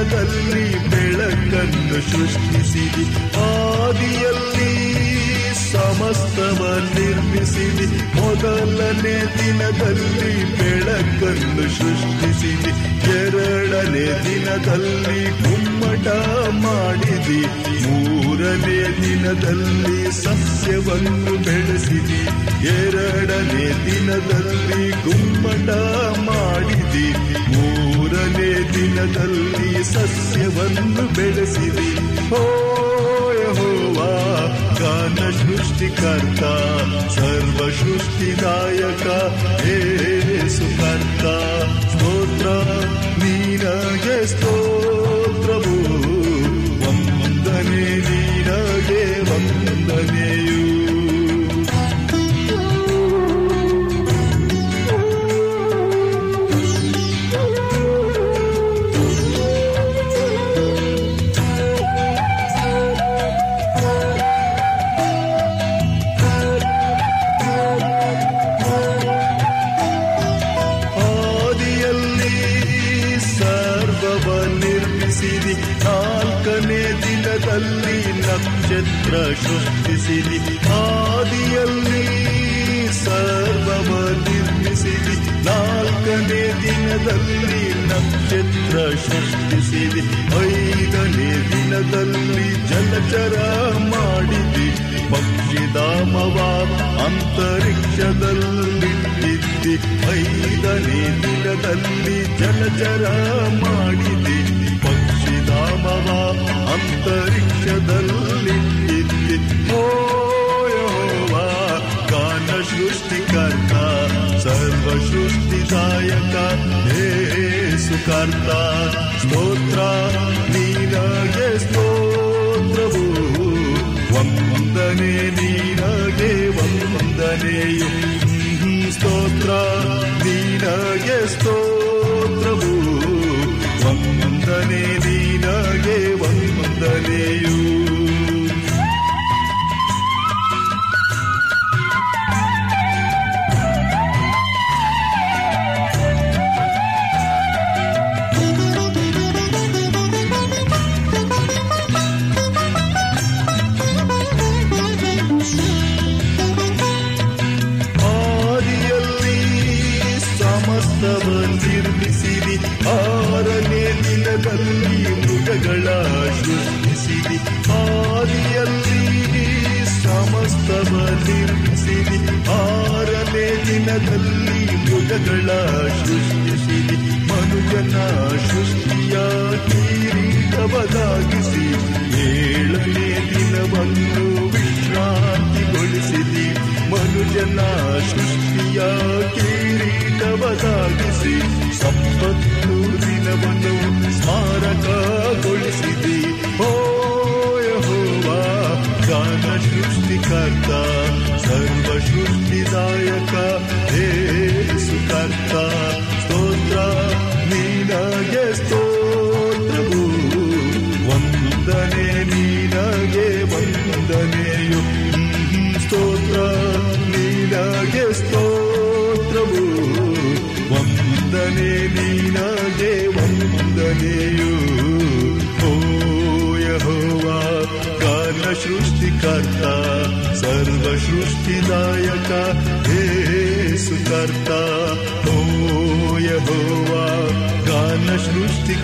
ದಿನದಲ್ಲಿ ಬೆಳಕನ್ನು ಸೃಷ್ಟಿಸಿದೆ. ಆದಿಯಲ್ಲಿ ಸಮಸ್ತವ ನಿರ್ಮಿಸಿದೆ. ಮೊದಲನೇ ದಿನದಲ್ಲಿ ಬೆಳಕನ್ನು ಸೃಷ್ಟಿಸಿದೆ. ಎರಡನೇ ದಿನದಲ್ಲಿ ಗುಮ್ಮಟ ಮಾಡಿದೆ. ಮೂರನೇ ದಿನದಲ್ಲಿ ಸಸ್ಯವನ್ನು ಬೆಳೆಸಿದೆ. ಎರಡನೇ ದಿನದಲ್ಲಿ ಗುಮ್ಮಟ ಮಾಡಿದೆ. ದಿನದಲ್ಲಿ ಸಸ್ಯವನ್ನು ಬೆಳೆಸಿದೆ. ಓ ಯೆಹೋವಾ ಗಾನ ಸೃಷ್ಟಿಕರ್ತ ಸರ್ವ ಸೃಷ್ಟಿದಾಯಕ ಏಸುಕರ್ತ ಸ್ತೋತ್ರ ನೀನಗೆ ಸ್ತೋತ್ರವು ವಂದನೆ ಸೃಷ್ಟಿಸಿದಿ ಆದಿಯಲ್ಲಿ ಸರ್ವವ ನಿರ್ಮಿಸಿರಿ ನಾಲ್ಕನೇ ದಿನದಲ್ಲಿ ನಕ್ಷತ್ರ ಸೃಷ್ಟಿಸಿದಿ ಐದನೇ ದಿನದಲ್ಲಿ ಜಲಚರ ಮಾಡಿದಿ ಪಕ್ಷಿಧಾಮವ ಅಂತರಿಕ್ಷದಲ್ಲಿಟ್ಟಿದ್ದಿ ಐದನೇ ದಿನದಲ್ಲಿ ಜಲಚರ ಮಾಡಿದಿ ಪಕ್ಷಿಧಾಮವ ಅಂತರಿಕ್ಷದಲ್ಲಿಟ್ಟಿದ್ದಿ ಓ ಯೆಹೋವಾ ಗಾನ ಸೃಷ್ಟಿಕರ್ತ ಸರ್ವ ಸೃಷ್ಟಿದಾಯಕ ಸುಕರ್ತ ಸ್ತೋತ್ರ ನೀನಗೆ ಸ್ತೋತ್ರವು ವಂದನೆ ನೀನಗೆ ವಂದನೆಯು ಸ್ತೋತ್ರ ನೀನಗೆ ಸ್ತೋತ್ರವು ವಂದನೆ ನೀನಗೆ ವಂದನೆಯು ಸರ್ವ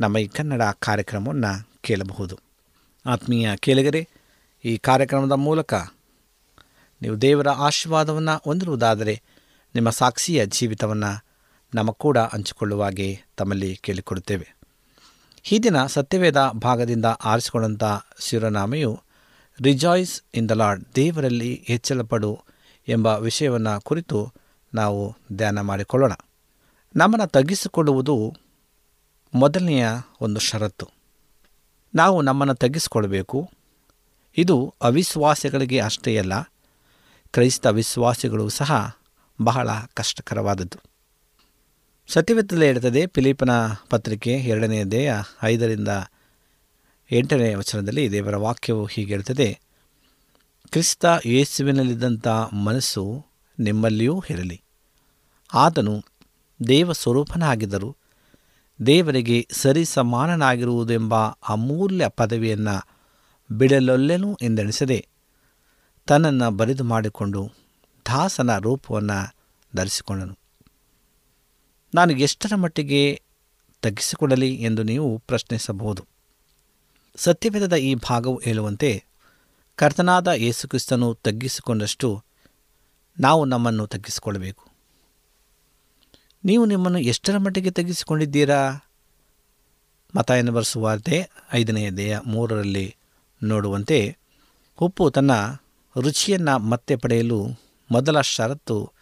ನಮ್ಮ ಈ ಕನ್ನಡ ಕಾರ್ಯಕ್ರಮವನ್ನು ಕೇಳಬಹುದು. ಆತ್ಮೀಯ ಕೇಳಿಗರೆ, ಈ ಕಾರ್ಯಕ್ರಮದ ಮೂಲಕ ನೀವು ದೇವರ ಆಶೀರ್ವಾದವನ್ನು ಹೊಂದಿರುವುದಾದರೆ ನಿಮ್ಮ ಸಾಕ್ಷಿಯ ಜೀವಿತವನ್ನು ನಮ್ಮ ಕೂಡ ಹಂಚಿಕೊಳ್ಳುವಾಗೆ ತಮ್ಮಲ್ಲಿ ಕೇಳಿಕೊಡುತ್ತೇವೆ. ಈ ದಿನ ಸತ್ಯವೇದ ಭಾಗದಿಂದ ಆರಿಸಿಕೊಂಡಂಥ ಶಿವನಾಮೆಯು ರಿಜಾಯ್ಸ್ ಇನ್ ದ ಲಾರ್ಡ್, ದೇವರಲ್ಲಿ ಹೆಚ್ಚಳಪಡು ಎಂಬ ವಿಷಯವನ್ನು ಕುರಿತು ನಾವು ಧ್ಯಾನ ಮಾಡಿಕೊಳ್ಳೋಣ. ನಮ್ಮನ್ನು ತಗ್ಗಿಸಿಕೊಳ್ಳುವುದು ಮೊದಲನೆಯ ಒಂದು ಷರತ್ತು. ನಾವು ನಮ್ಮನ್ನು ತಗ್ಗಿಸಿಕೊಳ್ಬೇಕು ಇದು ಅವಿಶ್ವಾಸಿಗಳಿಗೆ ಅಷ್ಟೇ ಅಲ್ಲ, ಕ್ರೈಸ್ತ ವಿಶ್ವಾಸಿಗಳು ಸಹ ಬಹಳ ಕಷ್ಟಕರವಾದದ್ದು. ಸತ್ಯವೇತ್ತಲೇ ಇರ್ತದೆ ಫಿಲಿಪನ ಪತ್ರಿಕೆ ಎರಡನೆಯ ದೇಹ ಐದರಿಂದ ಎಂಟನೆಯ ವಚನದಲ್ಲಿ ದೇವರ ವಾಕ್ಯವು ಹೀಗೆ ಹೇಳ್ತದೆ, ಕ್ರಿಸ್ತ ಯೇಸುವಿನಲ್ಲಿದ್ದಂಥ ಮನಸ್ಸು ನಿಮ್ಮಲ್ಲಿಯೂ ಇರಲಿ. ಆತನು ದೇವ ಸ್ವರೂಪನಾಗಿದ್ದರು ದೇವರಿಗೆ ಸರಿಸಮಾನನಾಗಿರುವುದೆಂಬ ಅಮೂಲ್ಯ ಪದವಿಯನ್ನು ಬಿಡಲೊಲ್ಲೆನು ಎಂದೆಣಿಸದೆ ತನ್ನನ್ನು ಬರಿದು ಮಾಡಿಕೊಂಡು ದಾಸನ ರೂಪವನ್ನು ಧರಿಸಿಕೊಂಡನು. ನಾನು ಎಷ್ಟರ ಮಟ್ಟಿಗೆ ತಗ್ಗಿಸಿಕೊಳ್ಳಲಿ ಎಂದು ನೀವು ಪ್ರಶ್ನಿಸಬಹುದು. ಸತ್ಯವೇದದ ಈ ಭಾಗವು ಹೇಳುವಂತೆ ಕರ್ತನಾದ ಯೇಸುಕ್ರಿಸ್ತನು ತಗ್ಗಿಸಿಕೊಂಡಷ್ಟು ನಾವು ನಮ್ಮನ್ನು ತಗ್ಗಿಸಿಕೊಳ್ಳಬೇಕು. ನೀವು ನಿಮ್ಮನ್ನು ಎಷ್ಟರ ಮಟ್ಟಿಗೆ ತಗ್ಗಿಸಿಕೊಂಡಿದ್ದೀರಾ ಮತಾಯನ ಬರೆಸುವಾರ್ತೆ ಐದನೆಯ ದೇಹ ಮೂರರಲ್ಲಿ ನೋಡುವಂತೆ ಉಪ್ಪು ತನ್ನ ರುಚಿಯನ್ನು ಮತ್ತೆ ಪಡೆಯಲು ಮೊದಲ ಷರತ್ತು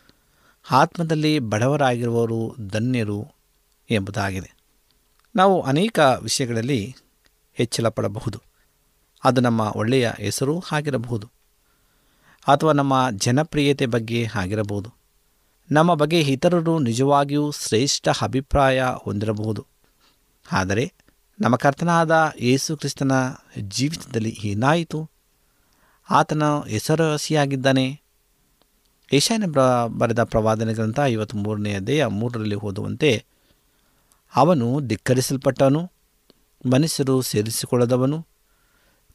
ಆತ್ಮದಲ್ಲಿ ಬಡವರಾಗಿರುವವರು ಧನ್ಯರು ಎಂಬುದಾಗಿದೆ. ನಾವು ಅನೇಕ ವಿಷಯಗಳಲ್ಲಿ ಹೆಚ್ಚಳ ಪಡಬಹುದು ಅದು ನಮ್ಮ ಒಳ್ಳೆಯ ಹೆಸರು ಆಗಿರಬಹುದು. ಅಥವಾ ನಮ್ಮ ಜನಪ್ರಿಯತೆ ಬಗ್ಗೆ ಆಗಿರಬಹುದು. ನಮ್ಮ ಬಗ್ಗೆ ಇತರರು ನಿಜವಾಗಿಯೂ ಶ್ರೇಷ್ಠ ಅಭಿಪ್ರಾಯ ಹೊಂದಿರಬಹುದು. ಆದರೆ ನಮ್ಮ ಕರ್ತನಾದ ಯೇಸು ಕ್ರಿಸ್ತನ ಜೀವಿತದಲ್ಲಿ ಏನಾಯಿತು? ಆತನ ಹೆಸರುವಾಸಿಯಾಗಿದ್ದಾನೆ ಏಷ್ಯಾನ ಬ್ರ ಬರೆದ ಪ್ರವಾದನೆ ಗ್ರಂಥ ಐವತ್ತ್ಮೂರನೇ ಅಧ್ಯಾಯ ಮೂರರಲ್ಲಿ ಓದುವಂತೆ, ಅವನು ಧಿಕ್ಕರಿಸಲ್ಪಟ್ಟವನು, ಮನುಷ್ಯರು ಸೇರಿಸಿಕೊಳ್ಳದವನು,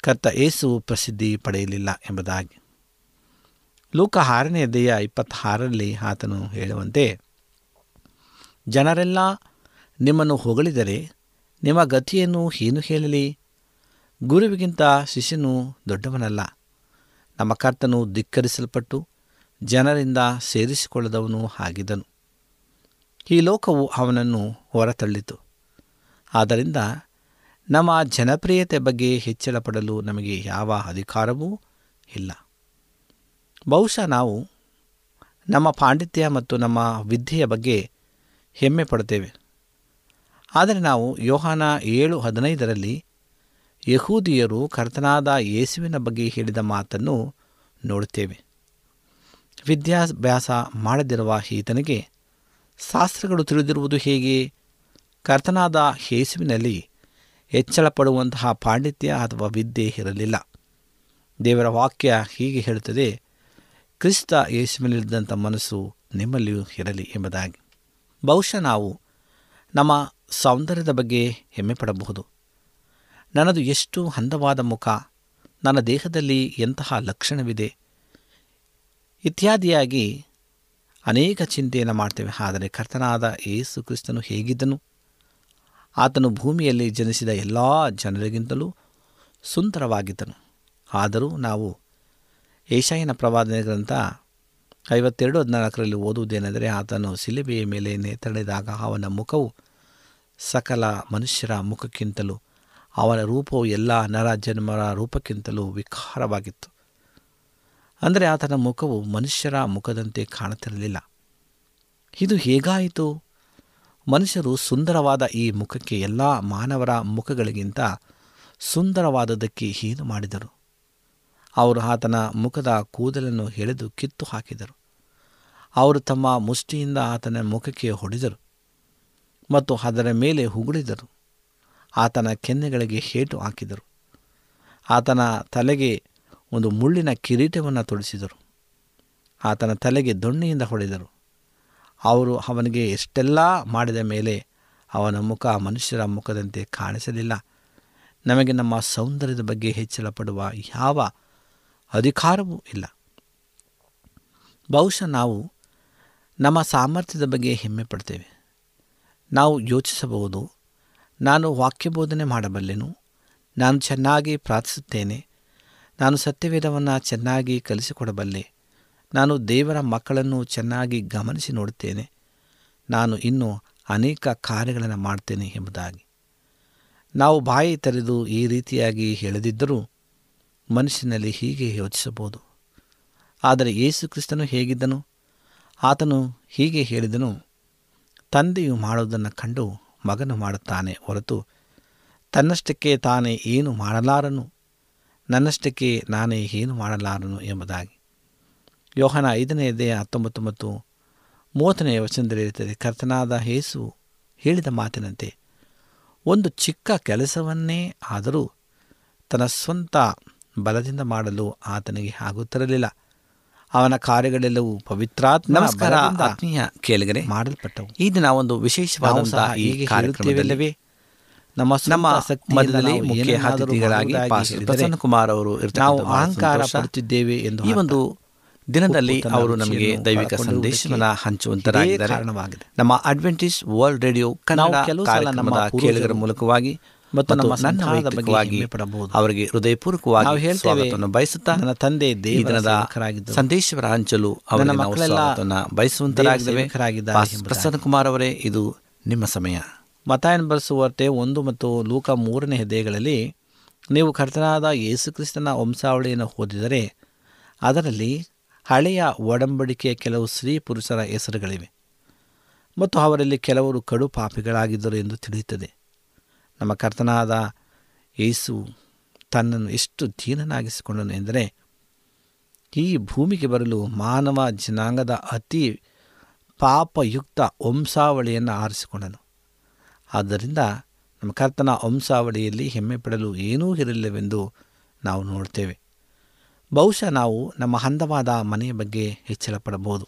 ಕರ್ತ ಏಸು ಪ್ರಸಿದ್ಧಿ ಪಡೆಯಲಿಲ್ಲ ಎಂಬುದಾಗಿ. ಲೂಕ ಆರನೇ ಅಧ್ಯಾಯ ಇಪ್ಪತ್ತಾರರಲ್ಲಿ ಆತನು ಹೇಳುವಂತೆ, ಜನರೆಲ್ಲ ನಿಮ್ಮನ್ನು ಹೊಗಳಿದರೆ ನಿಮ್ಮ ಗತಿಯನ್ನು ಏನು ಹೇಳಲಿ? ಗುರುವಿಗಿಂತ ಶಿಷ್ಯನು ದೊಡ್ಡವನಲ್ಲ. ನಮ್ಮ ಕರ್ತನು ಧಿಕ್ಕರಿಸಲ್ಪಟ್ಟು ಜನರಿಂದ ಸೇರಿಸಿಕೊಳ್ಳದವನು ಆಗಿದ್ದನು. ಈ ಲೋಕವು ಅವನನ್ನು ಹೊರತಳ್ಳಿತು. ಆದ್ದರಿಂದ ನಮ್ಮ ಜನಪ್ರಿಯತೆ ಬಗ್ಗೆ ಹೆಚ್ಚಳ ಪಡಲು ನಮಗೆ ಯಾವ ಅಧಿಕಾರವೂ ಇಲ್ಲ. ಬಹುಶಃ ನಾವು ನಮ್ಮ ಪಾಂಡಿತ್ಯ ಮತ್ತು ನಮ್ಮ ವಿದ್ಯೆಯ ಬಗ್ಗೆ ಹೆಮ್ಮೆ ಪಡುತ್ತೇವೆ. ಆದರೆ ನಾವು ಯೋಹಾನ ಏಳು ಹದಿನೈದರಲ್ಲಿ ಯಹೂದಿಯರು ಕರ್ತನಾದ ಯೇಸುವಿನ ಬಗ್ಗೆ ಹೇಳಿದ ಮಾತನ್ನು ನೋಡುತ್ತೇವೆ. ವಿದ್ಯಾಭ್ಯಾಸ ಮಾಡದಿರುವ ಈತನಿಗೆ ಶಾಸ್ತ್ರಗಳು ತಿಳಿದಿರುವುದು ಹೇಗೆ? ಕರ್ತನಾದ ಯೇಸುವಿನಲ್ಲಿ ಹೆಚ್ಚಳಪಡುವಂತಹ ಪಾಂಡಿತ್ಯ ಅಥವಾ ವಿದ್ಯೆ ಇರಲಿಲ್ಲ. ದೇವರ ವಾಕ್ಯ ಹೀಗೆ ಹೇಳುತ್ತದೆ ಕ್ರಿಸ್ತ ಯೇಸುವಿನಲ್ಲಿದ್ದಂಥ ಮನಸ್ಸು ನಿಮ್ಮಲ್ಲಿಯೂ ಇರಲಿ ಎಂಬುದಾಗಿ. ಬಹುಶಃ ನಾವು ನಮ್ಮ ಸೌಂದರ್ಯದ ಬಗ್ಗೆ ಹೆಮ್ಮೆ ಪಡಬಹುದು ನನ್ನದು ಎಷ್ಟು ಅಂದವಾದ ಮುಖ, ನನ್ನ ದೇಹದಲ್ಲಿ ಎಂತಹ ಲಕ್ಷಣವಿದೆ. ಇತ್ಯಾದಿಯಾಗಿ ಅನೇಕ ಚಿಂತೆಯನ್ನು ಮಾಡ್ತೇವೆ. ಆದರೆ ಕರ್ತನಾದ ಏಸು ಕ್ರಿಸ್ತನು ಹೇಗಿದ್ದನು? ಆತನು ಭೂಮಿಯಲ್ಲಿ ಜನಿಸಿದ ಎಲ್ಲ ಜನರಿಗಿಂತಲೂ ಸುಂದರವಾಗಿದ್ದನು. ಆದರೂ ನಾವು ಏಷಾಯನ ಪ್ರವಾದನೆ ಗ್ರಂಥ ಐವತ್ತೆರಡು ಹದಿನಾಲ್ಕರಲ್ಲಿ ಓದುವುದೇನೆಂದರೆ ಆತನು ಸಿಲಿಬೆಯ ಮೇಲೆ ನೇತಳೆದಾಗ ಅವನ ಮುಖವು ಸಕಲ ಮನುಷ್ಯರ ಮುಖಕ್ಕಿಂತಲೂ ಅವನ ರೂಪವು ಎಲ್ಲ ನರ ಜನ್ಮರ ರೂಪಕ್ಕಿಂತಲೂ ವಿಕಾರವಾಗಿತ್ತು. ಅಂದರೆ ಆತನ ಮುಖವು ಮನುಷ್ಯರ ಮುಖದಂತೆ ಕಾಣುತ್ತಿರಲಿಲ್ಲ. ಇದು ಹೇಗಾಯಿತು? ಮನುಷ್ಯರು ಸುಂದರವಾದ ಈ ಮುಖಕ್ಕೆ ಎಲ್ಲ ಮಾನವರ ಮುಖಗಳಿಗಿಂತ ಸುಂದರವಾದದಕ್ಕೆ ಏನು ಮಾಡಿದರು. ಅವರು ಆತನ ಮುಖದ ಕೂದಲನ್ನು ಎಳೆದು ಕಿತ್ತು ಹಾಕಿದರು. ಅವರು ತಮ್ಮ ಮುಷ್ಟಿಯಿಂದ ಆತನ ಮುಖಕ್ಕೆ ಹೊಡೆದರು ಮತ್ತು ಅದರ ಮೇಲೆ ಉಗುಳಿದರು. ಆತನ ಕೆನ್ನೆಗಳಿಗೆ ಹೇಟು ಹಾಕಿದರು. ಆತನ ತಲೆಗೆ ಒಂದು ಮುಳ್ಳಿನ ಕಿರೀಟವನ್ನು ತೊಡಿಸಿದರು. ಆತನ ತಲೆಗೆ ದೊಣ್ಣೆಯಿಂದ ಹೊಡೆದರು. ಅವರು ಅವನಿಗೆ ಎಷ್ಟೆಲ್ಲ ಮಾಡಿದ ಮೇಲೆ ಅವನ ಮುಖ ಮನುಷ್ಯರ ಮುಖದಂತೆ ಕಾಣಿಸಲಿಲ್ಲ. ನಮಗೆ ನಮ್ಮ ಸೌಂದರ್ಯದ ಬಗ್ಗೆ ಹೆಚ್ಚಳ ಯಾವ ಅಧಿಕಾರವೂ ಇಲ್ಲ. ಬಹುಶಃ ನಾವು ನಮ್ಮ ಸಾಮರ್ಥ್ಯದ ಬಗ್ಗೆ ಹೆಮ್ಮೆ ಪಡ್ತೇವೆ. ನಾವು ಯೋಚಿಸಬಹುದು, ನಾನು ವಾಕ್ಯಬೋಧನೆ ಮಾಡಬಲ್ಲೆನು, ನಾನು ಚೆನ್ನಾಗಿ ಪ್ರಾರ್ಥಿಸುತ್ತೇನೆ, ನಾನು ಸತ್ಯವೇದವನ್ನು ಚೆನ್ನಾಗಿ ಕಲಿಸಿಕೊಡಬಲ್ಲೆ, ನಾನು ದೇವರ ಮಕ್ಕಳನ್ನು ಚೆನ್ನಾಗಿ ಗಮನಿಸಿ ನೋಡುತ್ತೇನೆ, ನಾನು ಇನ್ನೂ ಅನೇಕ ಕಾರ್ಯಗಳನ್ನು ಮಾಡ್ತೇನೆ ಎಂಬುದಾಗಿ. ನಾವು ಬಾಯಿ ತೆರೆದು ಈ ರೀತಿಯಾಗಿ ಹೇಳದಿದ್ದರೂ ಮನುಷ್ಯನಲ್ಲಿ ಹೀಗೆ ಯೋಚಿಸಬಹುದು. ಆದರೆ ಯೇಸು ಕ್ರಿಸ್ತನು ಹೇಗಿದ್ದನು? ಆತನು ಹೀಗೆ ಹೇಳಿದನು, ತಂದೆಯು ಮಾಡುವುದನ್ನು ಕಂಡು ಮಗನು ಮಾಡುತ್ತಾನೆ ಹೊರತು ತನ್ನಷ್ಟಕ್ಕೆ ತಾನೇ ಏನು ಮಾಡಲಾರನು? ನನ್ನಷ್ಟಕ್ಕೆ ನಾನೇ ಏನು ಮಾಡಲಾರನು ಎಂಬುದಾಗಿ. ಯೋಹನ ಐದನೇ ಎದೆ ಹತ್ತೊಂಬತ್ತು ಮತ್ತು ಮೂವತ್ತನೇ ವಚನದಲ್ಲಿ ಇರುತ್ತದೆ, ಕರ್ತನಾದ ಯೇಸು ಹೇಳಿದ ಮಾತಿನಂತೆ, ಒಂದು ಚಿಕ್ಕ ಕೆಲಸವನ್ನೇ ಆದರೂ ತನ್ನ ಸ್ವಂತ ಬಲದಿಂದ ಮಾಡಲು ಆತನಿಗೆ ಆಗುತ್ತಿರಲಿಲ್ಲ ಅವನ ಕಾರ್ಯಗಳೆಲ್ಲವೂ ಪವಿತ್ರಾತ್ಮ ನಮಸ್ಕಾರ ಆತ್ಮೀಯ ಕೇಳಿಗರೆ. ಮಾಡಲ್ಪಟ್ಟವು. ಈ ದಿನ ಒಂದು ವಿಶೇಷವಾದಂತಹ ಈ ಕಾರ್ಯಕ್ರಮದಲ್ಲಿ ನಮ್ಮ ನಮ್ಮ ಮಧ್ಯದಲ್ಲಿ ಮುಖ್ಯ ಅತಿಥಿಗಳಾಗಿ ಪ್ರಸನ್ನ ಕುಮಾರ್ ಅವರು ನಾವು ಅಹಂಕಾರ. ಪಡುತ್ತಿದ್ದೇವೆ ಎಂದು ಈ ಒಂದು ದಿನದಲ್ಲಿ ಅವರು ನಮಗೆ ದೈವಿಕ ಸಂದೇಶವನ್ನು ಹಂಚುವಂತರಾಗಿದ್ದಾರೆ. ಕಾರಣವಾಗಿದೆ. ನಮ್ಮ ಅಡ್ವೆಂಟೇಜ್ ವರ್ಲ್ಡ್ ರೇಡಿಯೋ ಕನ್ನಡ ನಮ್ಮ ಕಾರ್ಯಕ್ರಮದ ಕೇಳಿಗರ ಮೂಲಕವಾಗಿ ಮತ್ತು ನಮ್ಮ ನನ್ನ ವೈಯಕ್ತಿಕವಾಗಿ ಅವರಿಗೆ ಹೃದಯಪೂರ್ವಕವಾಗಿ ನಾವು ಹೇಳ್ತೇವೆ, ಸ್ವಾಗತವನ್ನು ಬಯಸುತ್ತಾ ನನ್ನ ತಂದೆ ದಿನದ. ಸಂದೇಶವರ ಹಂಚಲು ಅವರಿಗೆ ನಾವು ಮಕ್ಕಳೆಲ್ಲ ಬಯಸುವಂತರಾಗಿದ್ದೇವೆ. ಪ್ರಸನ್ನ ಕುಮಾರ್ ಅವರೇ ಇದು ನಿಮ್ಮ ಸಮಯ. ಮತಾಯನ ಬರೆಸುವಂತೆ ಒಂದು ಮತ್ತು ಲೂಕ ಮೂರನೇ ಹೆದ್ದೆಗಳಲ್ಲಿ ನೀವು ಕರ್ತನಾದ ಯೇಸುಕ್ರಿಸ್ತನ ವಂಶಾವಳಿಯನ್ನು ಓದಿದರೆ ಅದರಲ್ಲಿ ಹಳೆಯ ಒಡಂಬಡಿಕೆಯ ಕೆಲವು ಸ್ತ್ರೀ ಪುರುಷರ ಹೆಸರುಗಳಿವೆ. ಮತ್ತು ಅವರಲ್ಲಿ ಕೆಲವರು ಕಡು ಪಾಪಿಗಳಾಗಿದ್ದರು ಎಂದು ತಿಳಿಯುತ್ತದೆ. ನಮ್ಮ ಕರ್ತನಾದ ಯೇಸು ತನ್ನನ್ನು ಎಷ್ಟು ದೀನನಾಗಿಸಿಕೊಂಡನು ಎಂದರೆ ಈ ಭೂಮಿಗೆ ಬರಲು ಮಾನವ ಜನಾಂಗದ ಅತಿ ಪಾಪಯುಕ್ತ ವಂಶಾವಳಿಯನ್ನು ಆರಿಸಿಕೊಂಡನು. ಆದ್ದರಿಂದ ನಮ್ಮ ಕರ್ತನ ವಂಶಾವಳಿಯಲ್ಲಿ ಹೆಮ್ಮೆ ಪಡಲು ಏನೂ ಇರಲಿಲ್ಲವೆಂದು ನಾವು ನೋಡ್ತೇವೆ. ಬಹುಶಃ ನಾವು ನಮ್ಮ ಹಂದವಾದ ಮನೆಯ ಬಗ್ಗೆ ಹೆಚ್ಚಳ ಪಡಬಹುದು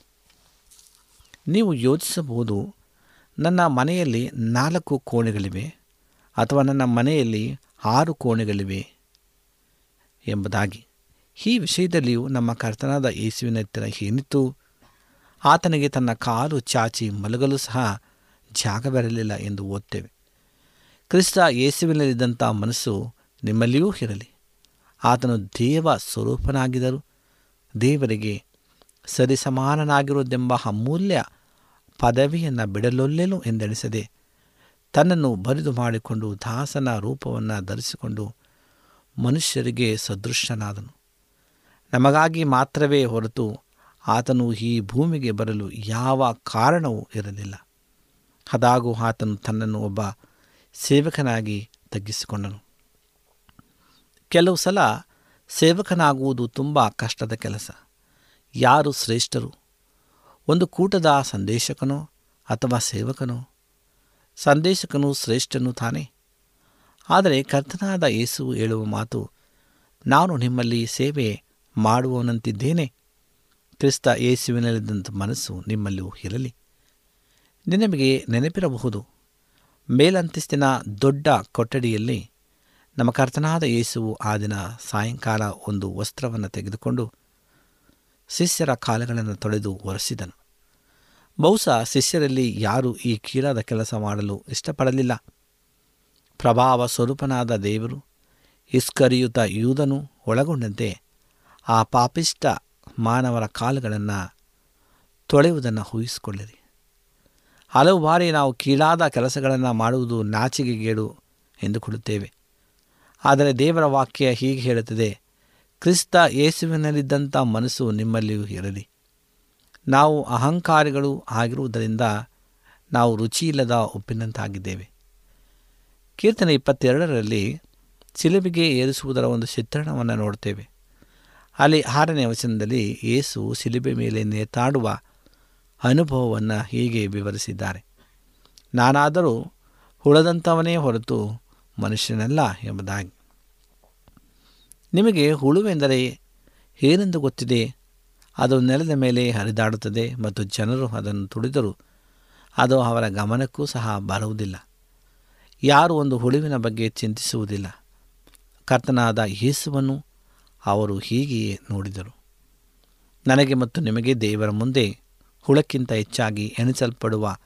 ನೀವು ಯೋಚಿಸಬಹುದು, ನನ್ನ ಮನೆಯಲ್ಲಿ ನಾಲ್ಕು ಕೋಣೆಗಳಿವೆ. ಅಥವಾ ನನ್ನ ಮನೆಯಲ್ಲಿ ಆರು ಕೋಣೆಗಳಿವೆ ಎಂಬುದಾಗಿ. ಈ ವಿಷಯದಲ್ಲಿಯೂ ನಮ್ಮ ಕರ್ತನಾದ ಯೇಸುವಿನ ಹತ್ತಿರ ಏನಿತ್ತು? ಆತನಿಗೆ ತನ್ನ ಕಾಲು ಚಾಚಿ ಮಲಗಲು ಸಹ ಜಾಗ ಬರಲಿಲ್ಲ ಎಂದು ಓದ್ತೇವೆ ಕ್ರಿಸ್ತ ಯೇಸುವಿನಲ್ಲಿದ್ದಂಥ ಮನಸ್ಸು ನಿಮ್ಮಲ್ಲಿಯೂ ಇರಲಿ. ಆತನು ದೇವ ಸ್ವರೂಪನಾಗಿದ್ದರು ದೇವರಿಗೆ ಸರಿಸಮಾನನಾಗಿರುವುದೆಂಬ ಅಮೂಲ್ಯ ಪದವಿಯನ್ನು ಬಿಡಲೊಲ್ಲೆನು ಎಂದೆಣಿಸದೆ ತನ್ನನ್ನು ಬರಿದು ಮಾಡಿಕೊಂಡು ದಾಸನ ರೂಪವನ್ನು ಧರಿಸಿಕೊಂಡು ಮನುಷ್ಯರಿಗೆ ಸದೃಶ್ಯನಾದನು ನಮಗಾಗಿ ಮಾತ್ರವೇ ಹೊರತು ಆತನು ಈ ಭೂಮಿಗೆ ಬರಲು ಯಾವ ಕಾರಣವೂ ಇರಲಿಲ್ಲ. ಅದಾಗೂ ಆತನು ತನ್ನನ್ನು ಒಬ್ಬ ಸೇವಕನಾಗಿ ತಗ್ಗಿಸಿಕೊಂಡನು. ಕೆಲವು ಸಲ ಸೇವಕನಾಗುವುದು ತುಂಬ ಕಷ್ಟದ ಕೆಲಸ. ಯಾರು ಶ್ರೇಷ್ಠರು? ಒಂದು ಕೂಟದ ಸಂದೇಶಕನೋ ಅಥವಾ ಸೇವಕನೋ? ಸಂದೇಶಕನು ಶ್ರೇಷ್ಠನು ತಾನೇ. ಆದರೆ ಕರ್ತನಾದ ಯೇಸು ಹೇಳುವ ಮಾತು, ನಾನು ನಿಮ್ಮಲ್ಲಿ ಸೇವೆ ಮಾಡುವವನಂತಿದ್ದೇನೆ. ಕ್ರಿಸ್ತ ಯೇಸುವಿನಲ್ಲಿದ್ದಂಥ ಮನಸ್ಸು ನಿಮ್ಮಲ್ಲಿಯೂ ಇರಲಿ ನಿನಮಗೆ ನೆನಪಿರಬಹುದು, ಮೇಲಂತಸ್ತಿನ ದೊಡ್ಡ ಕೊಠಡಿಯಲ್ಲಿ ನಮ್ಮ ಕರ್ತನಾದ ಯೇಸುವು ಆ ದಿನ ಸಾಯಂಕಾಲ ಒಂದು ವಸ್ತ್ರವನ್ನು ತೆಗೆದುಕೊಂಡು ಶಿಷ್ಯರ ಕಾಲಗಳನ್ನು ತೊಳೆದು ಒರೆಸಿದನು. ಬಹುಶಃ ಶಿಷ್ಯರಲ್ಲಿ ಯಾರೂ ಈ ಕೀಳಾದ ಕೆಲಸ ಮಾಡಲು ಇಷ್ಟಪಡಲಿಲ್ಲ. ಪ್ರಭಾವ ಸ್ವರೂಪನಾದ ದೇವರು ಇಸ್ಕರಿಯುತ ಯೂದನು ಒಳಗೊಂಡಂತೆ ಆ ಪಾಪಿಷ್ಟ ಮಾನವರ ಕಾಲುಗಳನ್ನು ತೊಳೆಯುವುದನ್ನು ಊಹಿಸಿಕೊಳ್ಳಿರಿ. ಹಲವು ಬಾರಿ ನಾವು ಕೀಳಾದ ಕೆಲಸಗಳನ್ನು ಮಾಡುವುದು ನಾಚಿಕೆಗೇಡು ಎಂದುಕೊಳ್ಳುತ್ತೇವೆ ಆದರೆ ದೇವರ ವಾಕ್ಯ ಹೀಗೆ ಹೇಳುತ್ತದೆ, ಕ್ರಿಸ್ತ ಯೇಸುವಿನಲ್ಲಿದ್ದಂಥ ಮನಸ್ಸು ನಿಮ್ಮಲ್ಲಿಯೂ ಇರಲಿ. ನಾವು ಅಹಂಕಾರಿಗಳು ಆಗಿರುವುದರಿಂದ ನಾವು ರುಚಿಯಿಲ್ಲದ ಉಪ್ಪಿನಂತಾಗಿದ್ದೇವೆ ಕೀರ್ತನೆ ಇಪ್ಪತ್ತೆರಡರಲ್ಲಿ ಸಿಲುಬಿಗೆ ಏರಿಸುವುದರ ಒಂದು ಚಿತ್ರಣವನ್ನು ನೋಡ್ತೇವೆ. ಅಲ್ಲಿ ಆರನೇ ವಚನದಲ್ಲಿ ಯೇಸು ಸಿಲುಬೆ ಮೇಲೆ ನೇತಾಡುವ ಅನುಭವವನ್ನು ಹೀಗೆ ವಿವರಿಸಿದ್ದಾರೆ. ನಾನಾದರೂ ಹುಳದಂಥವನೇ ಹೊರತು ಮನುಷ್ಯನಲ್ಲ ಎಂಬುದಾಗಿ. ನಿಮಗೆ ಹುಳುವೆಂದರೆ ಏನೆಂದು ಗೊತ್ತಿದೆ? ಅದು ನೆಲದ ಮೇಲೆ ಹರಿದಾಡುತ್ತದೆ ಮತ್ತು ಜನರು ಅದನ್ನು ತುಳಿದರೂ. ಅದು ಅವರ ಗಮನಕ್ಕೂ ಸಹ ಬರುವುದಿಲ್ಲ. ಯಾರು ಒಂದು ಹುಳುವಿನ ಬಗ್ಗೆ ಚಿಂತಿಸುವುದಿಲ್ಲ. ಕರ್ತನಾದ ಯೇಸುವನ್ನು ಅವರು ಹೀಗೆಯೇ ನೋಡಿದರು. ನನಗೆ ಮತ್ತು ನಿಮಗೆ ದೇವರ ಮುಂದೆ ಹುಳಕ್ಕಿಂತ ಹೆಚ್ಚಾಗಿ ಎಣಿಸಲ್ಪಡುವ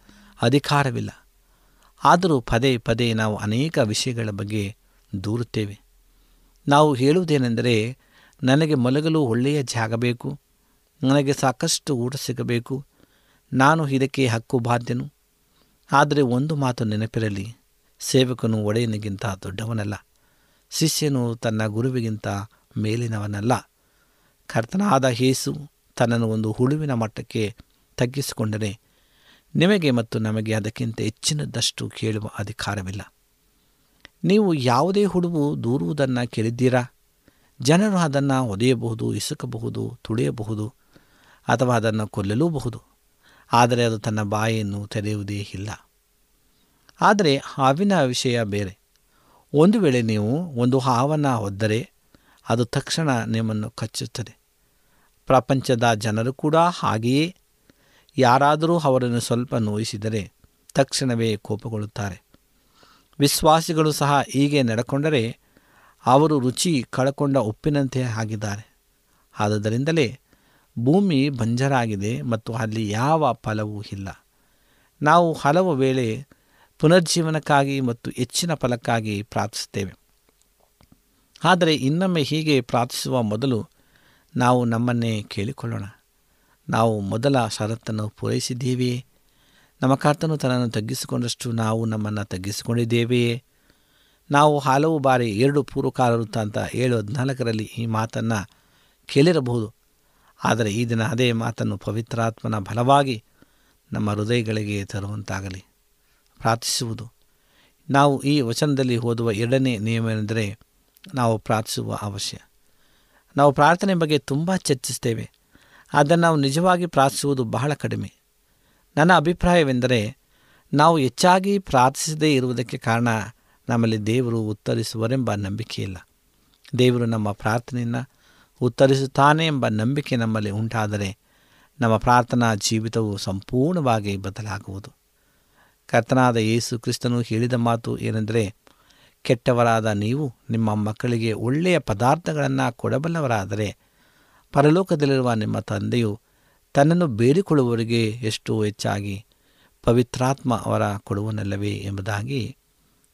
ಅಧಿಕಾರವಿಲ್ಲ. ಆದರೂ ಪದೇ ಪದೇ ನಾವು ಅನೇಕ ವಿಷಯಗಳ ಬಗ್ಗೆ ದೂರುತ್ತೇವೆ. ನಾವು ಹೇಳುವುದೇನೆಂದರೆ, ನನಗೆ ಮಲಗಲು ಒಳ್ಳೆಯ ಜಾಗ ಬೇಕು. ನನಗೆ ಸಾಕಷ್ಟು ಊಟ ಸಿಗಬೇಕು. ನಾನು ಇದಕ್ಕೆ ಹಕ್ಕು ಬಾಧ್ಯನು. ಆದರೆ ಒಂದು ಮಾತು ನೆನಪಿರಲಿ. ಸೇವಕನು ಒಡೆಯನಿಗಿಂತ ದೊಡ್ಡವನಲ್ಲ. ಶಿಷ್ಯನು ತನ್ನ ಗುರುವಿಗಿಂತ ಮೇಲಿನವನಲ್ಲ. ಕರ್ತನಾದ ಹೇಸು ತನ್ನನ್ನು ಒಂದು ಹುಳುವಿನ ಮಟ್ಟಕ್ಕೆ ತಗ್ಗಿಸಿಕೊಂಡರೆ ನಿಮಗೆ ಮತ್ತು ನಮಗೆ ಅದಕ್ಕಿಂತ ಹೆಚ್ಚಿನದಷ್ಟು ಕೇಳುವ ಅಧಿಕಾರವಿಲ್ಲ. ನೀವು ಯಾವುದೇ ಹುಡುವು ದೂರುವುದನ್ನು ಕೇಳಿದ್ದೀರಾ? ಜನರು ಅದನ್ನು ಒದೆಯಬಹುದು, ಇಸುಕಬಹುದು, ತುಳಿಯಬಹುದು. ಅಥವಾ ಅದನ್ನು ಕೊಲ್ಲಲೂಬಹುದು. ಆದರೆ ಅದು ತನ್ನ ಬಾಯನ್ನು ತೆರೆಯುವುದೇ ಇಲ್ಲ. ಆದರೆ ಹಾವಿನ ವಿಷಯ ಬೇರೆ. ಒಂದು ವೇಳೆ ನೀವು ಒಂದು ಹಾವನ್ನು ಒದ್ದರೆ ಅದು ತಕ್ಷಣ ನಿಮ್ಮನ್ನು ಕಚ್ಚುತ್ತದೆ. ಪ್ರಪಂಚದ ಜನರು ಕೂಡ ಹಾಗೆಯೇ. ಯಾರಾದರೂ ಅವರನ್ನು ಸ್ವಲ್ಪ ನೋಯಿಸಿದರೆ ತಕ್ಷಣವೇ ಕೋಪಗೊಳ್ಳುತ್ತಾರೆ. ವಿಶ್ವಾಸಿಗಳು ಸಹ ಹೀಗೆ ನಡ್ಕೊಂಡರೆ, ಅವರು ರುಚಿ ಕಳಕೊಂಡ ಉಪ್ಪಿನಂತೆ ಆಗಿದ್ದಾರೆ. ಆದುದರಿಂದಲೇ ಭೂಮಿ ಬಂಜರಾಗಿದೆ ಮತ್ತು ಅಲ್ಲಿ ಯಾವ ಫಲವೂ ಇಲ್ಲ. ನಾವು ಹಲವು ವೇಳೆ ಪುನರ್ಜೀವನಕ್ಕಾಗಿ ಮತ್ತು ಹೆಚ್ಚಿನ ಫಲಕ್ಕಾಗಿ ಪ್ರಾರ್ಥಿಸುತ್ತೇವೆ. ಆದರೆ ಇನ್ನೊಮ್ಮೆ ಹೀಗೆ ಪ್ರಾರ್ಥಿಸುವ ಮೊದಲು ನಾವು ನಮ್ಮನ್ನೇ ಕೇಳಿಕೊಳ್ಳೋಣ. ನಾವು ಮೊದಲ ಷರತ್ತನ್ನು ಪೂರೈಸಿದ್ದೇವೆಯೇ ನಮ್ಮ ಕರ್ತನು ತನ್ನನ್ನು ತಗ್ಗಿಸಿಕೊಂಡಷ್ಟು ನಾವು ನಮ್ಮನ್ನು ತಗ್ಗಿಸಿಕೊಂಡಿದ್ದೇವೆಯೇ ನಾವು ಹಲವು ಬಾರಿ ಎರಡು ಪೂರ್ವಕಾಲ ವೃತ್ತಾಂತ ಏಳು ಹದಿನಾಲ್ಕರಲ್ಲಿ ಈ ಮಾತನ್ನು ಕೇಳಿರಬಹುದು. ಆದರೆ ಈ ದಿನ ಅದೇ ಮಾತನ್ನು ಪವಿತ್ರಾತ್ಮನ ಬಲವಾಗಿ ನಮ್ಮ ಹೃದಯಗಳಿಗೆ ತರುವಂತಾಗಲಿ. ಪ್ರಾರ್ಥಿಸುವುದು. ನಾವು ಈ ವಚನದಲ್ಲಿ ಓದುವ ಎರಡನೇ ನಿಯಮವೆಂದರೆ ನಾವು ಪ್ರಾರ್ಥಿಸುವ ಅವಶ್ಯ. ನಾವು ಪ್ರಾರ್ಥನೆ ಬಗ್ಗೆ ತುಂಬ ಚರ್ಚಿಸ್ತೇವೆ. ಅದನ್ನು ನಾವು ನಿಜವಾಗಿ ಪ್ರಾರ್ಥಿಸುವುದು ಬಹಳ ಕಡಿಮೆ. ನನ್ನ ಅಭಿಪ್ರಾಯವೆಂದರೆ ನಾವು ಹೆಚ್ಚಾಗಿ ಪ್ರಾರ್ಥಿಸದೇ ಇರುವುದಕ್ಕೆ ಕಾರಣ ನಮ್ಮಲ್ಲಿ ದೇವರು ಉತ್ತರಿಸುವರೆಂಬ ನಂಬಿಕೆಯಿಲ್ಲ. ದೇವರು ನಮ್ಮ ಪ್ರಾರ್ಥನೆಯನ್ನು ಉತ್ತರಿಸುತ್ತಾನೆ ಎಂಬ ನಂಬಿಕೆ ನಮ್ಮಲ್ಲಿ ಉಂಟಾದರೆ ನಮ್ಮ ಪ್ರಾರ್ಥನಾ ಜೀವಿತವು ಸಂಪೂರ್ಣವಾಗಿ ಬದಲಾಗುವುದು. ಕರ್ತನಾದ ಯೇಸು ಕ್ರಿಸ್ತನು ಹೇಳಿದ ಮಾತು ಏನೆಂದರೆ, ಕೆಟ್ಟವರಾದ ನೀವು ನಿಮ್ಮ ಮಕ್ಕಳಿಗೆ ಒಳ್ಳೆಯ ಪದಾರ್ಥಗಳನ್ನು ಕೊಡಬಲ್ಲವರಾದರೆ ಪರಲೋಕದಲ್ಲಿರುವ ನಿಮ್ಮ ತಂದೆಯು ತನ್ನನ್ನು ಬೇಡಿಕೊಳ್ಳುವವರಿಗೆ ಎಷ್ಟು ಹೆಚ್ಚಾಗಿ ಪವಿತ್ರಾತ್ಮ ಅವರ ಕೊಡುವನಲ್ಲವೇ ಎಂಬುದಾಗಿ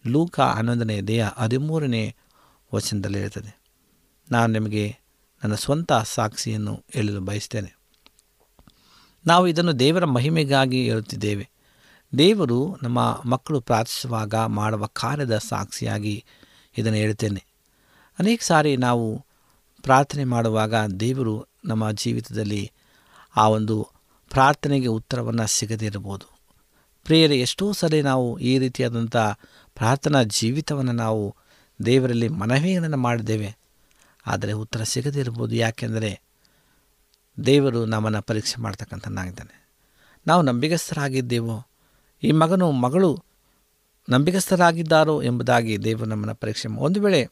ಲೂಕ ಹನ್ನೊಂದನೇ ದೇಹ ಹದಿಮೂರನೇ ವಚನದಲ್ಲಿ ಇರುತ್ತದೆ ನಾನು ನಿಮಗೆ ನನ್ನ ಸ್ವಂತ ಸಾಕ್ಷಿಯನ್ನು ಹೇಳಲು ಬಯಸ್ತೇನೆ. ನಾವು ಇದನ್ನು ದೇವರ ಮಹಿಮೆಗಾಗಿ ಹೇಳುತ್ತಿದ್ದೇವೆ. ದೇವರು ನಮ್ಮ ಮಕ್ಕಳು ಪ್ರಾರ್ಥಿಸುವಾಗ ಮಾಡುವ ಕಾರ್ಯದ ಸಾಕ್ಷಿಯಾಗಿ ಇದನ್ನು ಹೇಳ್ತೇನೆ ಅನೇಕ ಸಾರಿ ನಾವು ಪ್ರಾರ್ಥನೆ ಮಾಡುವಾಗ ದೇವರು ನಮ್ಮ ಜೀವಿತದಲ್ಲಿ ಆ ಒಂದು ಪ್ರಾರ್ಥನೆಗೆ ಉತ್ತರವನ್ನು ಸಿಗದೇ ಇರಬಹುದು. ಪ್ರಿಯರೇ, ಎಷ್ಟೋ ಸಲ ನಾವು ಈ ರೀತಿಯಾದಂಥ ಪ್ರಾರ್ಥನಾ ಜೀವಿತವನ್ನು ನಾವು ದೇವರಲ್ಲಿ ಮನವಿಗಳನ್ನು ಮಾಡಿದ್ದೇವೆ. ಆದರೆ ಉತ್ತರ ಸಿಗದಿರ್ಬೋದು ಯಾಕೆಂದರೆ ದೇವರು ನಮ್ಮನ್ನು ಪರೀಕ್ಷೆ ಮಾಡ್ತಕ್ಕಂಥನಾಗಿದ್ದಾನೆ ನಾವು ನಂಬಿಗಸ್ಥರಾಗಿದ್ದೇವೋ, ಈ ಮಗನು ಮಗಳು ನಂಬಿಗಸ್ಥರಾಗಿದ್ದಾರೋ ಎಂಬುದಾಗಿ ದೇವರು ನಮ್ಮನ್ನು ಪರೀಕ್ಷೆ ಒಂದು ವೇಳೆ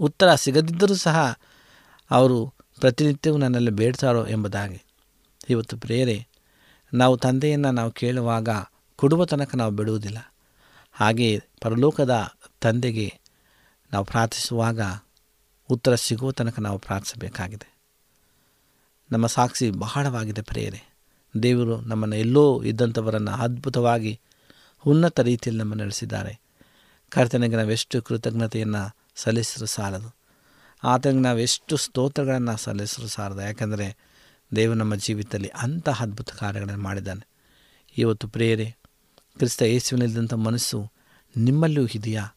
ಉತ್ತರ ಸಿಗದಿದ್ದರೂ ಸಹ ಅವರು ಪ್ರತಿನಿತ್ಯವೂ ನನ್ನಲ್ಲಿ ಬೇಡ್ತಾರೋ ಎಂಬುದಾಗಿ. ಇವತ್ತು ಪ್ರೇರೆ ನಾವು ತಂದೆಯನ್ನು ನಾವು ಕೇಳುವಾಗ ಕೊಡುವ ತನಕ ನಾವು ಬಿಡುವುದಿಲ್ಲ. ಹಾಗೆಯೇ ಪರಲೋಕದ ತಂದೆಗೆ ನಾವು ಪ್ರಾರ್ಥಿಸುವಾಗ ಉತ್ತರ ಸಿಗುವ ತನಕ ನಾವು ಪ್ರಾರ್ಥಿಸಬೇಕಾಗಿದೆ. ನಮ್ಮ ಸಾಕ್ಷಿ ಬಹಳವಾಗಿದೆ ಪ್ರೇರೆ ದೇವರು ನಮ್ಮನ್ನು ಎಲ್ಲೋ ಇದ್ದಂಥವರನ್ನು ಅದ್ಭುತವಾಗಿ ಉನ್ನತ ರೀತಿಯಲ್ಲಿ ನಮ್ಮನ್ನು ನಡೆಸಿದ್ದಾರೆ. ಕರ್ತನಿಗೆ ನಾವೆಷ್ಟು ಕೃತಜ್ಞತೆಯನ್ನು ಸಲ್ಲಿಸಲು ಸಾಲದು. ಆತನಿಗೆ ನಾವೆಷ್ಟು ಸ್ತೋತ್ರಗಳನ್ನು ಸಲ್ಲಿಸಲು ಸಾಲದು. ಯಾಕಂದರೆ ದೇವರು ನಮ್ಮ ಜೀವಿತದಲ್ಲಿ ಅಂತಹ ಅದ್ಭುತ ಕಾರ್ಯಗಳನ್ನು ಮಾಡಿದ್ದಾನೆ. ಇವತ್ತು ಪ್ರೇರೆ ಕ್ರಿಸ್ತ ಯೇಸುವಿನಲ್ಲಿದ್ದಂಥ ಮನಸ್ಸು ನಿಮ್ಮಲ್ಲೂ ಇದೆಯಾ?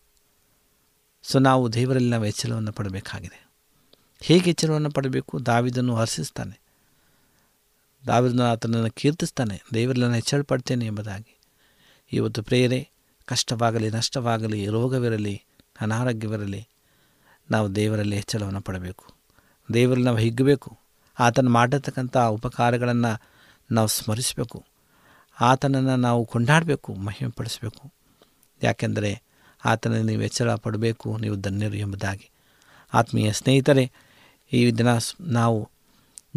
ಸೊ ನಾವು ದೇವರಲ್ಲಿ ನಾವು ಎಚ್ಚರವನ್ನು ಪಡಬೇಕಾಗಿದೆ. ಹೇಗೆ ಎಚ್ಚರವನ್ನು ಪಡಬೇಕು? ದಾವಿದನ್ನು ಹರ್ಷಿಸ್ತಾನೆ ದಾವಿದನ್ನು ಆತನನ್ನು ಕೀರ್ತಿಸ್ತಾನೆ. ದೇವರಲ್ಲಿ ನಾನು ಎಚ್ಚರ ಪಡ್ತೇನೆ ಎಂಬುದಾಗಿ. ಇವತ್ತು ಪ್ರೇರೆ ಕಷ್ಟವಾಗಲಿ, ನಷ್ಟವಾಗಲಿ, ರೋಗವಿರಲಿ, ಅನಾರೋಗ್ಯವಿರಲಿ, ನಾವು ದೇವರಲ್ಲಿ ಹೆಚ್ಚಳವನ್ನು ಪಡಬೇಕು. ದೇವರಲ್ಲಿ ನಾವು ಹಿಗ್ಗಬೇಕು. ಆತನ ಮಾಡಿರ್ತಕ್ಕಂಥ ಉಪಕಾರಗಳನ್ನು ನಾವು ಸ್ಮರಿಸಬೇಕು. ಆತನನ್ನು ನಾವು ಕೊಂಡಾಡಬೇಕು ಮಹಿಮೆ ಪಡಿಸಬೇಕು ಯಾಕೆಂದರೆ ಆತನ ನೀವು ಎಚ್ಚರ ಪಡಬೇಕು, ನೀವು ಧನ್ಯರು ಎಂಬುದಾಗಿ. ಆತ್ಮೀಯ ಸ್ನೇಹಿತರೆ, ಈ ದಿನ ನಾವು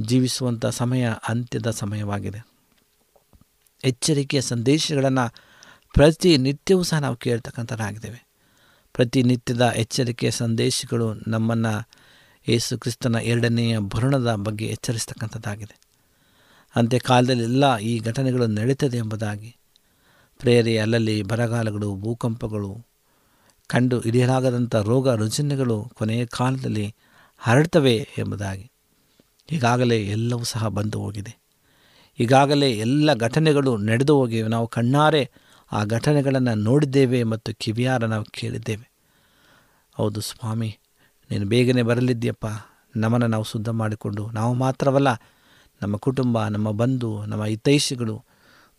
ಜೀವಿಸುವಂಥ ಸಮಯ ಅಂತ್ಯದ ಸಮಯವಾಗಿದೆ. ಎಚ್ಚರಿಕೆಯ ಸಂದೇಶಗಳನ್ನು ಪ್ರತಿ ನಿತ್ಯವೂ ಸಹ ನಾವು ಕೇಳ್ತಕ್ಕಂಥದ್ದಾಗಿದ್ದೇವೆ ಪ್ರತಿನಿತ್ಯದ ಎಚ್ಚರಿಕೆಯ ಸಂದೇಶಗಳು ನಮ್ಮನ್ನು ಯೇಸು ಕ್ರಿಸ್ತನ ಎರಡನೆಯ ಭರಣದ ಬಗ್ಗೆ ಎಚ್ಚರಿಸ್ತಕ್ಕಂಥದ್ದಾಗಿದೆ. ಅಂತ್ಯಕಾಲದಲ್ಲಿ ಎಲ್ಲ ಈ ಘಟನೆಗಳು ನಡೀತದೆ ಎಂಬುದಾಗಿ. ಪ್ರೇರೆ ಅಲ್ಲಲ್ಲಿ ಬರಗಾಲಗಳು, ಭೂಕಂಪಗಳು ಕಂಡು ಹಿಡಿಯಲಾಗದಂಥ ರೋಗ ರುಜಿನಗಳು ಕೊನೆಯ ಕಾಲದಲ್ಲಿ ಹರಡ್ತವೆ ಎಂಬುದಾಗಿ. ಈಗಾಗಲೇ ಎಲ್ಲವೂ ಸಹ ಬಂದು ಹೋಗಿದೆ. ಈಗಾಗಲೇ ಎಲ್ಲ ಘಟನೆಗಳು ನಡೆದು ಹೋಗಿವೆ. ನಾವು ಕಣ್ಣಾರೆ ಆ ಘಟನೆಗಳನ್ನು ನೋಡಿದ್ದೇವೆ ಮತ್ತು ಕಿವಿಯಾರ ನಾವು ಕೇಳಿದ್ದೇವೆ. ಹೌದು ಸ್ವಾಮಿ, ನೀನು ಬೇಗನೆ ಬರಲಿದ್ದೀಯಪ್ಪ. ನಮ್ಮನ್ನು ನಾವು ಶುದ್ಧ ಮಾಡಿಕೊಂಡು ನಾವು ಮಾತ್ರವಲ್ಲ, ನಮ್ಮ ಕುಟುಂಬ, ನಮ್ಮ ಬಂಧು, ನಮ್ಮ ಹಿತೈಷಿಗಳು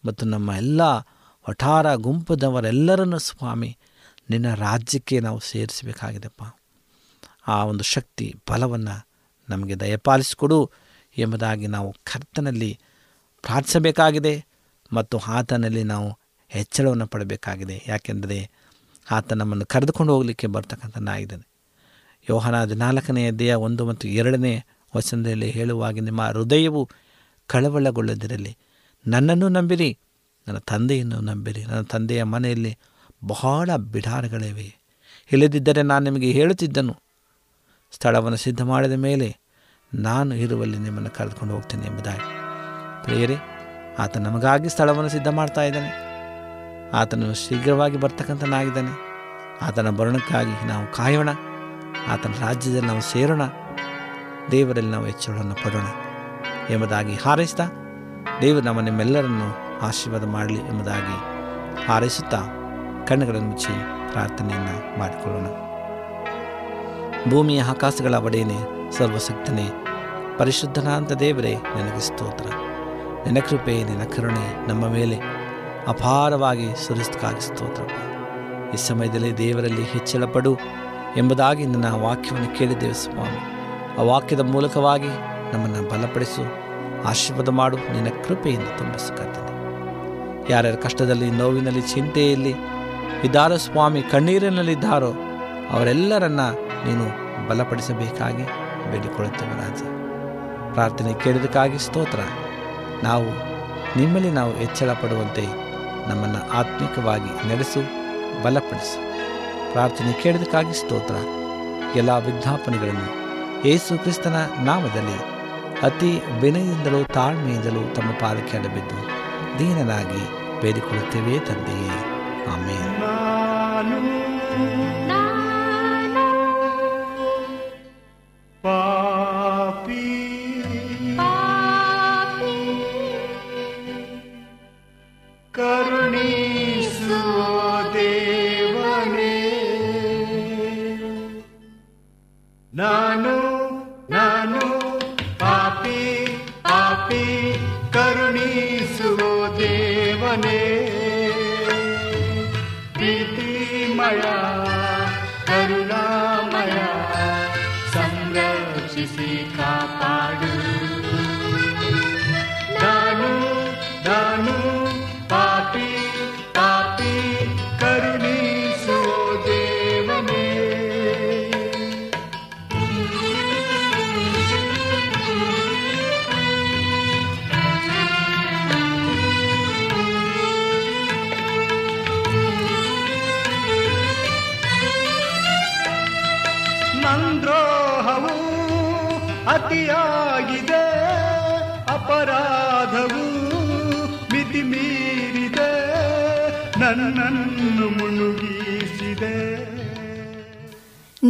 ಮತ್ತು ನಮ್ಮ ಎಲ್ಲ ವಠಾರ ಗುಂಪದವರೆಲ್ಲರನ್ನು ಸ್ವಾಮಿ ನಿನ್ನ ರಾಜ್ಯಕ್ಕೆ ನಾವು ಸೇರಿಸಬೇಕಾಗಿದೆಪ್ಪ. ಆ ಒಂದು ಶಕ್ತಿ, ಬಲವನ್ನು ನಮಗೆ ದಯಪಾಲಿಸಿಕೊಡು ಎಂಬುದಾಗಿ ನಾವು ಕರ್ತನಲ್ಲಿ ಪ್ರಾರ್ಥಿಸಬೇಕಾಗಿದೆ ಮತ್ತು ಆತನಲ್ಲಿ ನಾವು ಹೆಚ್ಚಳವನ್ನು ಪಡಬೇಕಾಗಿದೆ. ಯಾಕೆಂದರೆ ಆತ ನಮ್ಮನ್ನು ಕರೆದುಕೊಂಡು ಹೋಗಲಿಕ್ಕೆ ಬರ್ತಕ್ಕಂಥನಾಗಿದ್ದಾನೆ ಯೋಹನ ಹದಿನಾಲ್ಕನೆಯ ದೇಹ ಒಂದು ಮತ್ತು ಎರಡನೇ ವಚನದಲ್ಲಿ ಹೇಳುವಾಗ, ನಿಮ್ಮ ಹೃದಯವು ಕಳವಳಗೊಳ್ಳದಿರಲಿ. ನನ್ನನ್ನು ನಂಬಿರಿ, ನನ್ನ ತಂದೆಯನ್ನು ನಂಬಿರಿ, ನನ್ನ ತಂದೆಯ ಮನೆಯಲ್ಲಿ ಬಹಳ ಬಿಡಾರಗಳಿವೆ. ಇಲ್ಲದಿದ್ದರೆ ನಾನು ನಿಮಗೆ ಹೇಳುತ್ತಿದ್ದನು. ಸ್ಥಳವನ್ನು ಸಿದ್ಧ ಮಾಡಿದ ಮೇಲೆ ನಾನು ಇರುವಲ್ಲಿ ನಿಮ್ಮನ್ನು ಕರೆದುಕೊಂಡು ಹೋಗ್ತೇನೆ ಎಂಬುದಾಗಿ. ಪ್ರಿಯರೇ, ಆತ ನಮಗಾಗಿ ಸ್ಥಳವನ್ನು ಸಿದ್ಧ ಮಾಡ್ತಾ ಇದ್ದಾನೆ. ಆತನು ಶೀಘ್ರವಾಗಿ ಬರ್ತಕ್ಕಂಥನಾಗಿದ್ದಾನೆ ಆತನ ಬರಣಕ್ಕಾಗಿ ನಾವು ಕಾಯೋಣ. ಆತನ ರಾಜ್ಯದಲ್ಲಿ ನಾವು ಸೇರೋಣ. ದೇವರಲ್ಲಿ ನಾವು ಹೆಚ್ಚಳವನ್ನು ಪಡೋಣ ಎಂಬುದಾಗಿ ಹಾರೈಸ್ತಾ ದೇವರು ನಮ್ಮ ನಿಮ್ಮೆಲ್ಲರನ್ನು ಆಶೀರ್ವಾದ ಮಾಡಲಿ ಎಂಬುದಾಗಿ ಹಾರೈಸುತ್ತಾ ಕಣ್ಣುಗಳನ್ನು ಮುಚ್ಚಿ ಪ್ರಾರ್ಥನೆಯನ್ನು ಮಾಡಿಕೊಳ್ಳೋಣ. ಭೂಮಿಯ ಆಕಾಶಗಳ ಒಡೆಯನೆ, ಸರ್ವಶಕ್ತನೇ ಪರಿಶುದ್ಧನಾಂತ ದೇವರೇ, ನಿನಗೆ ಸ್ತೋತ್ರ. ನಿನ್ನ ಕೃಪೆ, ನಿನ್ನ ಕರುಣೆ ನಮ್ಮ ಮೇಲೆ ಅಪಾರವಾಗಿ ಸುರಿಸ್ತಕ್ಕಾಗಿ ಸ್ತೋತ್ರಪ್ಪ. ಈ ಸಮಯದಲ್ಲಿ ದೇವರಲ್ಲಿ ಹೆಚ್ಚಳ ಪಡು ಎಂಬುದಾಗಿ ನನ್ನ ವಾಕ್ಯವನ್ನು ಕೇಳಿದ್ದೇವೆ ಸ್ವಾಮಿ. ಆ ವಾಕ್ಯದ ಮೂಲಕವಾಗಿ ನಮ್ಮನ್ನು ಬಲಪಡಿಸು, ಆಶೀರ್ವಾದ ಮಾಡು, ನಿನ್ನ ಕೃಪೆಯಿಂದ ತುಂಬಿಸು ಕರ್ತನೆ. ಯಾರ್ಯಾರ ಕಷ್ಟದಲ್ಲಿ, ನೋವಿನಲ್ಲಿ, ಚಿಂತೆಯಲ್ಲಿ ಇದ್ದಾರೋ ಸ್ವಾಮಿ ಕಣ್ಣೀರಿನಲ್ಲಿದ್ದಾರೋ ಅವರೆಲ್ಲರನ್ನ ನೀನು ಬಲಪಡಿಸಬೇಕಾಗಿ ಬೇಡಿಕೊಳ್ಳುತ್ತೇವೆ ರಾಜ. ಪ್ರಾರ್ಥನೆ ಕೇಳಿದಕ್ಕಾಗಿ ಸ್ತೋತ್ರ. ನಾವು ನಿಮ್ಮಲ್ಲಿ ನಾವು ಹೆಚ್ಚಳ ಪಡುವಂತೆ ನಮ್ಮನ್ನು ಆತ್ಮಿಕವಾಗಿ ನಡೆಸು, ಬಲಪಡಿಸು. ಪ್ರಾರ್ಥನೆ ಕೇಳಿದಕ್ಕಾಗಿ ಸ್ತೋತ್ರ. ಎಲ್ಲ ವಿಜ್ಞಾಪನೆಗಳನ್ನು ಯೇಸು ಕ್ರಿಸ್ತನ ನಾಮದಲ್ಲಿ ಅತಿ ವಿನಯದಿಂದಲೂ ತಾಳ್ಮೆಯಿಂದಲೂ ತಮ್ಮ ಪಾಲಕಿಯನ್ನು ಬಿದ್ದು ದೀನನಾಗಿ ಬೇಡಿಕೊಳ್ಳುತ್ತೇವೆ ತಂದೆಯೇ. Amén. justificar.